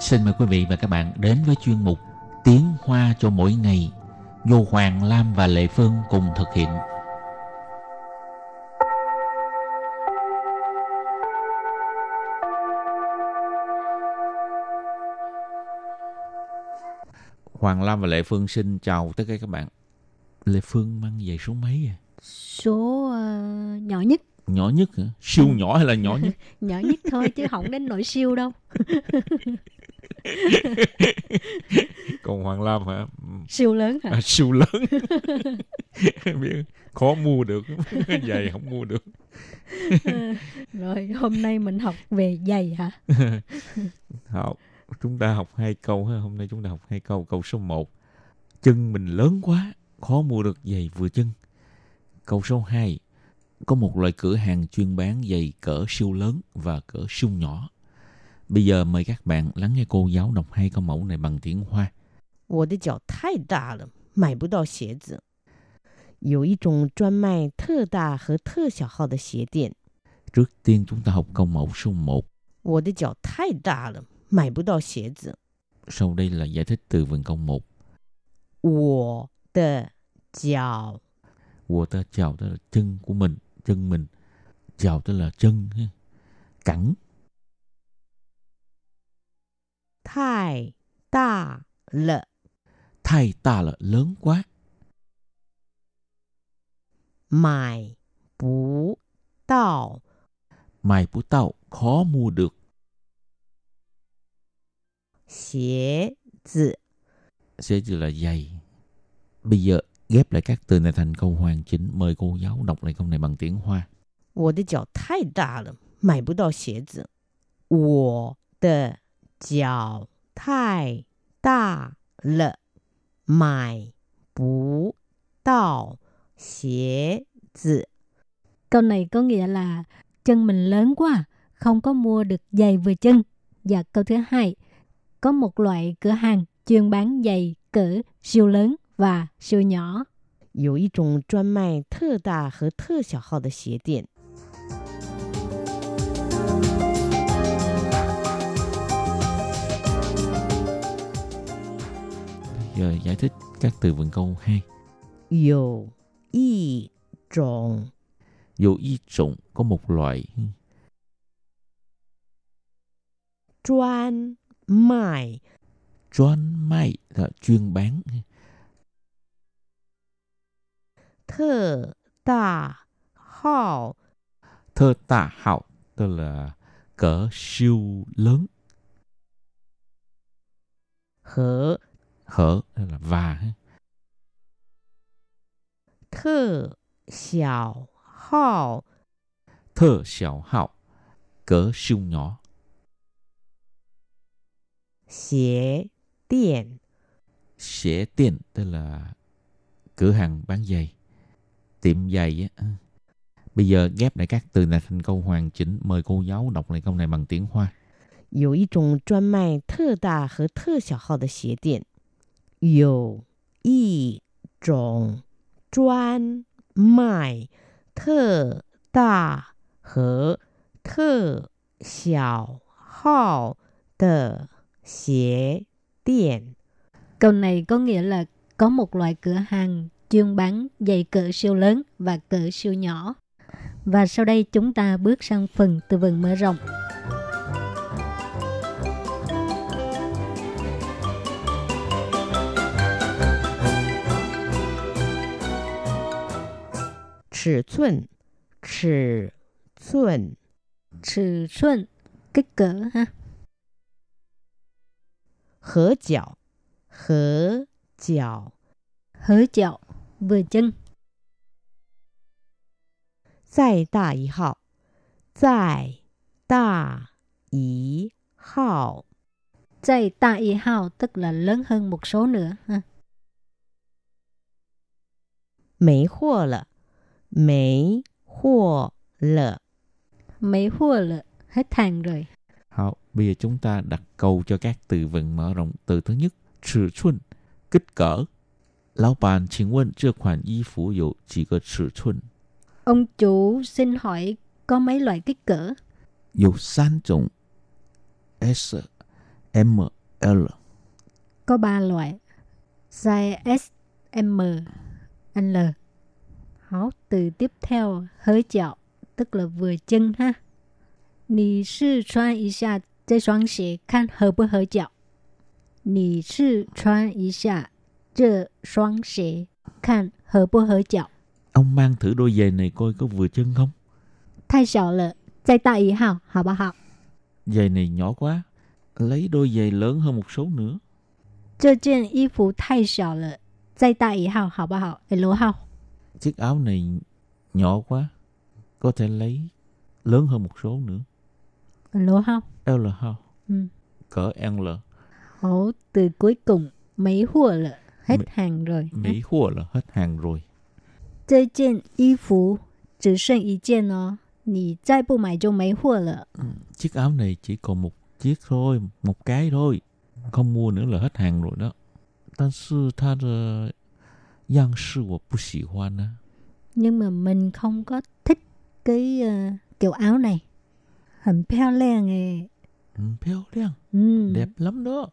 Xin mời quý vị và các bạn đến với chuyên mục Tiếng Hoa cho mỗi ngày do Hoàng Lam và Lệ Phương cùng thực hiện. Hoàng Lam và Lệ Phương xin chào tất cả các bạn. Lệ Phương mang giày số mấy à? Số uh, nhỏ nhất. Nhỏ nhất hả? Siêu nhỏ hay là nhỏ nhất? nhỏ nhất thôi chứ không đến nỗi siêu đâu. Còn Hoàng Lam hả? Siêu lớn hả? À, siêu lớn. biết khó mua được, giày không mua được. Rồi hôm nay mình học về giày hả? học chúng ta học hai câu ha. Hôm nay chúng ta học hai câu. Câu số 1. Chân mình lớn quá, khó mua được giày vừa chân. Câu số 2. Có một loại cửa hàng chuyên bán giày cỡ siêu lớn và cỡ siêu nhỏ. Bây giờ mời các bạn lắng nghe cô giáo đọc hai câu mẫu này bằng tiếng Hoa. 我的脚太大了，买不到鞋子。有一种专卖特大和特小号的鞋店。 Trước tiên chúng ta học câu mẫu số 1. 我的脚太大了，买不到鞋子。 Sau đây là giải thích từ vựng câu 1. 我的脚 Của ta chào tức là chân của mình, chân mình. Chào tức là chân, ha. cẳng. 太大了， Thay ta là lớn quá. 买不到 Mày của tao khó mua được. 鞋子。 Sẽ chỉ là giày. Bây giờ ghép lại các từ này thành câu hoàn chỉnh. Mời cô giáo đọc lại câu này bằng tiếng Hoa. 我的脚太大了，买不到鞋子。我的 脚太大了，买不到鞋子。 Câu này có nghĩa là chân mình lớn quá, không có mua được giày vừa chân. Và câu thứ hai, có một loại cửa hàng chuyên bán giày cỡ siêu lớn và siêu nhỏ. 有一种专卖特大和特小号的鞋店。 rồi giải thích các từ vựng câu hai. Dù y trộn Dù y trộn có một loại. Chuyên mại. Chuyên mại là chuyên bán. Thơ tà hào. Thơ tà hào tức là cỡ siêu lớn. Hở hở tức là và ha. 特小号 thơ xảo hạo cỡ siêu nhỏ 鞋店。 sẽ tiền tức là cửa hàng bán giày tiệm giày á bây giờ ghép lại các từ này thành câu hoàn chỉnh mời cô giáo đọc lại câu này bằng tiếng hoa 有一种专卖特大和特小号的鞋店。 有一种专卖特大和特小号的鞋店。 Câu này có nghĩa là có một loại cửa hàng chuyên bán giày cỡ siêu lớn và cỡ siêu nhỏ. Và sau đây chúng ta bước sang phần từ vựng mở rộng. 尺寸，尺寸， Sự xuân, kích cỡ ha. 合脚，合脚， Hớ chậu, vừa chân. 再大一号，再大一号。 Dày tạ y hao tức là lớn hơn một số nữa ha. 没货了， 没货了。 Mấy hua lợ, hết hàng rồi. Hảo, bây giờ chúng ta đặt câu cho các từ vựng mở rộng. Từ thứ nhất, 尺寸, kích cỡ. Lão bàn,请问这款衣服有几个尺寸？ Ông chủ xin hỏi có mấy loại kích cỡ? 有三种 S、 M, L. Có ba loại. Size S, M, L. Hảo, từ tiếp theo, hơi chạo, tức là vừa chân ha. 你试穿一下这双鞋，看合不合脚。你试穿一下这双鞋，看合不合脚。 Ông mang thử đôi giày này coi có vừa chân không? 太小了，再大一号，好不好？ Giày này nhỏ quá. Lấy đôi giày lớn hơn một số nữa. 这件衣服太小了，再大一号，好不好？L 号。 Chiếc áo này nhỏ quá. Có thể lấy lớn hơn một số nữa. L 号。 L hao. Ừ. Cỡ L. Hổ, từ cuối cùng, mấy hùa lợ, hết Mỹ- hàng rồi. Mỹ hùa là hết hàng rồi. 这件衣服只剩一件哦，你再不买就没货了。 Chiếc áo này chỉ còn một chiếc thôi, một cái thôi. Không mua nữa là hết hàng rồi đó. 但是它的 样式我不喜欢呢。 Nhưng mà mình không có thích cái ờ, kiểu áo này. Hình漂亮诶， Ừ, 漂亮, ừ. đẹp lắm đó.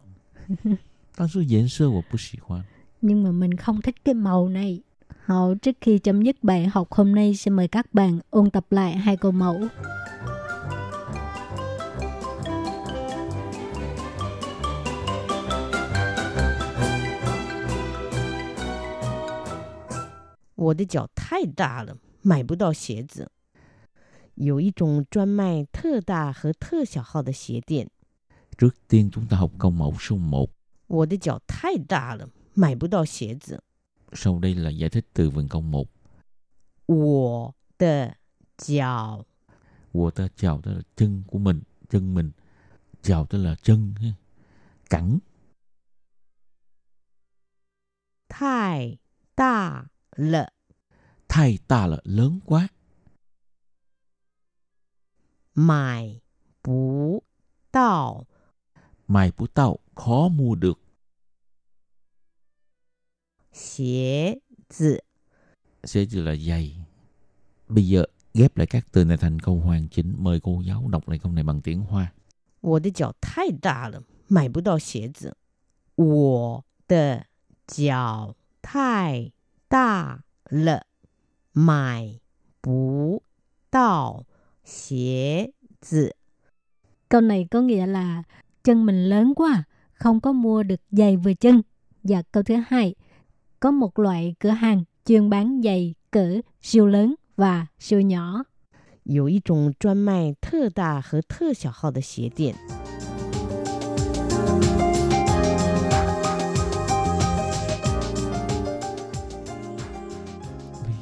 但是颜色我不喜欢。 Nhưng mà mình không thích cái màu này. Hậu trước khi chấm dứt bài học hôm nay xin mời các bạn ôn tập lại hai câu mẫu. 我的脚太大了，买不到鞋子。有一种专卖特大和特小号的鞋店。 Trước tiên chúng ta học câu mẫu số 1. 我的脚太大了，买不到鞋子。 Sau đây là giải thích từ vựng câu 1. 我的脚 Của ta chào tức là chân của mình, chân mình. Chào tức là chân, ha. cẳng. 太大了， Thay ta là lớn quá. 买不到 Mày của tao khó mua được. 鞋子。 Sẽ chỉ là giày. Bây giờ ghép lại các từ này thành câu hoàn chỉnh. Mời cô giáo đọc lại câu này bằng tiếng Hoa. 我的脚太大了，买不到鞋子。我的脚太大了， 买不到鞋子。 Câu này có nghĩa là chân mình lớn quá, không có mua được giày vừa chân. Và câu thứ hai, có một loại cửa hàng chuyên bán giày cỡ siêu lớn và siêu nhỏ. 有一种专卖特大和特小号的鞋店。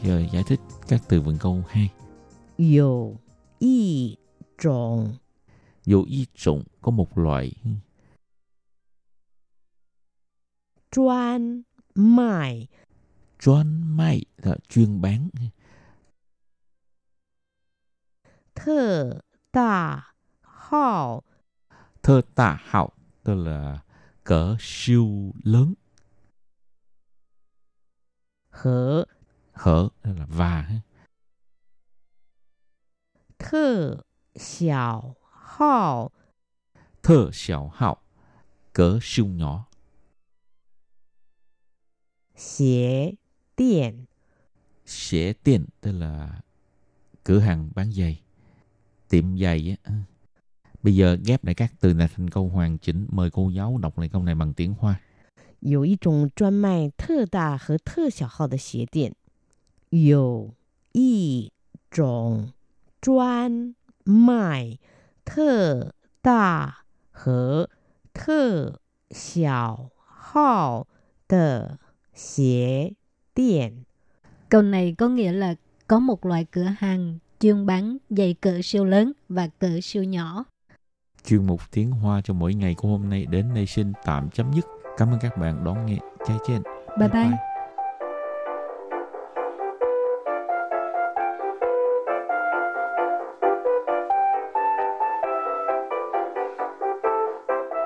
rồi giải thích các từ vựng câu 2. Dù y trộn Dù y trộn có một loại. Chuyên mại Chuyên mại là chuyên bán. Thơ tà hào Thơ tà hào tức là cỡ siêu lớn. Hở hở tức là và ha. 特小号 thơ xảo hảo cỡ siêu nhỏ 鞋店。 sẽ tiền tức là cửa hàng bán giày tiệm giày á bây giờ ghép lại các từ này thành câu hoàn chỉnh mời cô giáo đọc lại câu này bằng tiếng hoa 有一种专卖特大和特小号的鞋店。 有一种专卖特大和特小号的鞋店。 Câu này có nghĩa là có một loại cửa hàng chuyên bán giày cỡ siêu lớn và cỡ siêu nhỏ. chuyên mục tiếng hoa cho mỗi ngày của hôm nay đến đây xin tạm chấm dứt cảm ơn các bạn đón nghe chai trên Bye bye.